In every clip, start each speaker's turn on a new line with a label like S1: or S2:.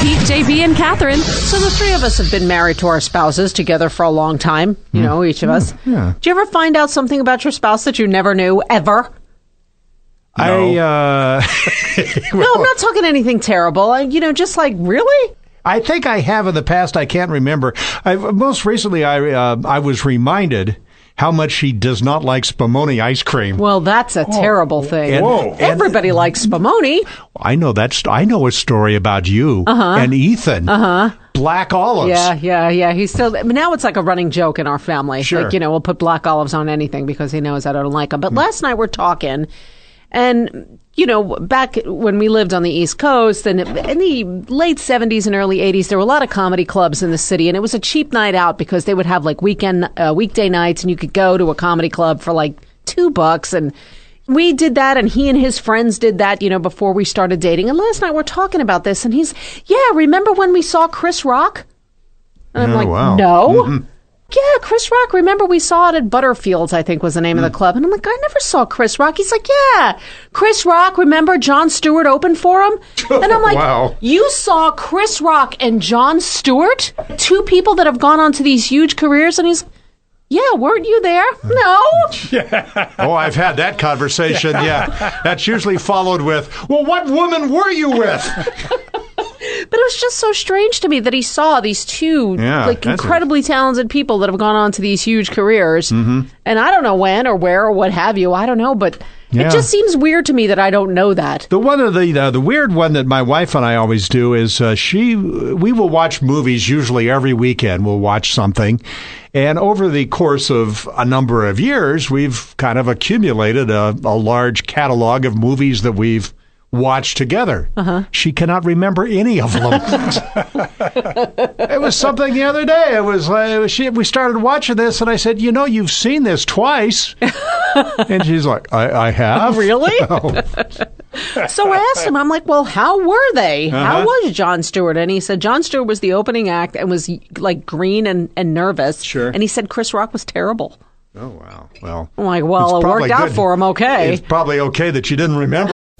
S1: It's Pete, JB, and Catherine. So the three of us have been married to our spouses together for a long time. You know, each of us.
S2: yeah.
S1: Do you ever find out something about your spouse that you never knew ever?
S2: I uh,
S1: No, I'm not talking anything terrible. I, you know, just like really.
S2: I think I have in the past. I can't remember. I, most recently, I uh, I was reminded how much she does not like Spumoni ice cream.
S1: Well, that's a terrible thing.
S2: And- Whoa. and-
S1: Everybody likes Spumoni.
S2: I know that's. I know a story about you and Ethan. Uh huh. Black olives.
S1: Uh-huh. Yeah, yeah, yeah. He's still. Now it's like a running joke in our family.
S2: Sure.
S1: Like you know, we'll put black olives on anything because he knows I don't like them. But last night we're talking, and you know, back when we lived on the East Coast, and in the late seventies and early eighties, there were a lot of comedy clubs in the city, and it was a cheap night out because they would have like weekend, uh, weekday nights, and you could go to a comedy club for like two bucks and. We did that, and he and his friends did that, you know, before we started dating. And last night we're talking about this, and he's, yeah, remember when we saw Chris Rock? And I'm
S2: Oh,
S1: like,
S2: wow.
S1: no. Yeah, Chris Rock. Remember we saw it at Butterfields, I think was the name of the mm. club. And I'm like, I never saw Chris Rock. He's like, yeah, Chris Rock. Remember Jon Stewart opened for him? And I'm like,
S2: Wow.
S1: you saw Chris Rock and Jon Stewart? Two people that have gone on to these huge careers. And he's, yeah, weren't you there? No. Yeah.
S2: Oh, I've had that conversation. Yeah. That's usually followed with, "Well, what woman were you with?"
S1: But it was just so strange to me that he saw these two
S2: Yeah,
S1: like incredibly talented people that have gone on to these huge careers. Mm-hmm. And I don't know when or where or what have you. I don't know, but
S2: Yeah.
S1: it just seems weird to me that I don't know that.
S2: The one of the uh, the weird one that my wife and I always do is uh, she we will watch movies usually every weekend. We'll watch something, and over the course of a number of years, we've kind of accumulated a, a large catalog of movies that we've watched together. Uh-huh. She cannot remember any of them. it was something the other day. It was uh, she. We started watching this, and I said, "You know, you've seen this twice." and she's like, "I, I have."
S1: Really?
S2: Oh.
S1: So I asked him, I'm like, well, how were they? How
S2: Uh-huh.
S1: was Jon Stewart? And he said Jon Stewart was the opening act and was like green and, and nervous.
S2: Sure.
S1: And he said Chris Rock was terrible.
S2: Oh wow. Well,
S1: I'm like, well, it worked
S2: probably
S1: out for him okay.
S2: It's probably okay that you didn't remember.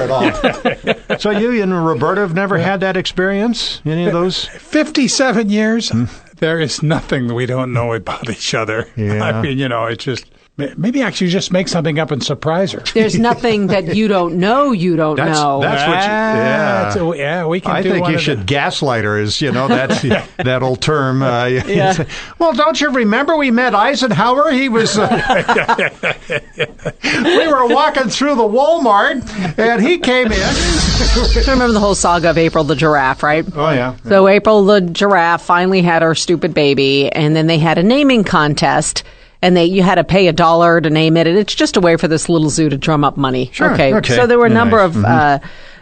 S2: At all. so you and Roberta have never had that experience? Any of those?
S3: 57 years, hmm. there is nothing we don't know about each other.
S2: Yeah.
S3: I mean, you know, it's just maybe actually just make something up and surprise her.
S1: There's nothing that you don't know you don't
S2: That's-
S1: know.
S2: that's- what you- yeah.
S3: Ah, it's- yeah, we can
S2: I
S3: do
S2: think
S3: one
S2: you
S3: of
S2: should
S3: the-
S2: gaslight her. Is you know that that old term? Uh, yeah. Well, don't you remember we met Eisenhower? He was. Uh, we were walking through the Walmart, and he came in.
S1: I remember the whole saga of April the giraffe, right?
S2: Oh yeah.
S1: So April the giraffe finally had her stupid baby, and then they had a naming contest. And they, you had to pay a dollar to name it, and it's just a way for this little zoo to drum up money.
S2: Sure,
S1: Okay.
S2: okay.
S1: So there were a number
S2: Nice.
S1: of uh,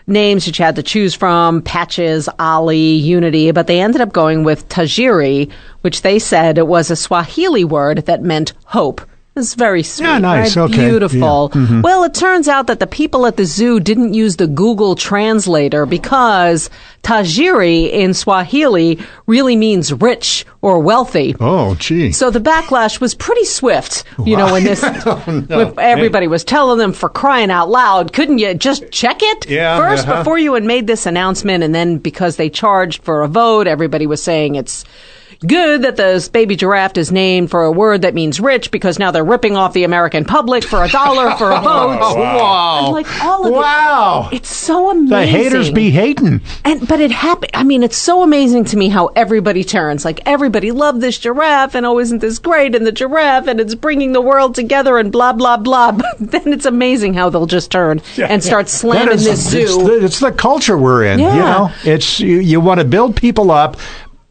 S1: names that you had to choose from: Patches, Ali, Unity. But they ended up going with Tajiri, which they said it was a Swahili word that meant hope. It's very sweet.
S2: Yeah, nice.
S1: right?
S2: Okay.
S1: Beautiful.
S2: Yeah. Mhm.
S1: Well, it turns out that the people at the zoo didn't use the Google translator because Tajiri in Swahili really means rich or wealthy.
S2: Oh, gee.
S1: So the backlash was pretty swift, you know, when this,
S2: Oh,
S1: when everybody was telling them for crying out loud, couldn't you just check it
S2: Yeah,
S1: first
S2: uh-huh.
S1: before you had made this announcement? And then because they charged for a vote, everybody was saying it's,
S4: good that this baby giraffe is named for a word that means rich because now they're ripping off the American public for a dollar for a vote.
S2: wow.
S4: And like all of
S2: Wow.
S4: it. It's so amazing.
S2: The haters be hating.
S4: And but it happened. I mean, it's so amazing to me how everybody turns. Like everybody loved this giraffe, and oh, isn't this great? And the giraffe, and it's bringing the world together, and blah blah blah. But then it's amazing how they'll just turn and start
S2: That
S4: slamming
S2: is-
S4: this
S2: it's,
S4: zoo.
S2: the, it's the culture we're in. You
S4: Yeah.
S2: know, it's you, you want to build people up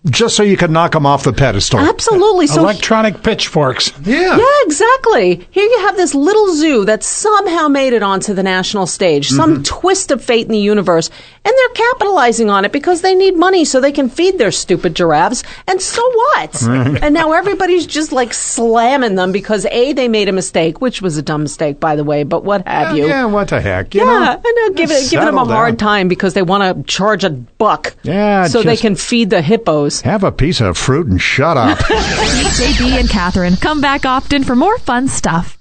S2: just so you can knock them off the pedestal.
S4: Absolutely. So
S3: Electronic pitchforks.
S2: Yeah.
S4: Yeah, exactly. Here you have this little zoo that somehow made it onto the national stage, some
S2: Mm-hmm.
S4: twist of fate in the universe, and they're capitalizing on it because they need money so they can feed their stupid giraffes. And so what? and now everybody's just like slamming them because A, they made a mistake, which was a dumb mistake, by the way, but what have you?
S2: Yeah, what the heck? You
S4: Yeah,
S2: know?
S4: I know, giving, giving them a
S2: settle
S4: hard time because they want to charge a buck
S2: Yeah,
S4: so they can feed the hippos.
S2: Have a piece of fruit and shut up.
S5: JB and Catherine. Come back often for more fun stuff.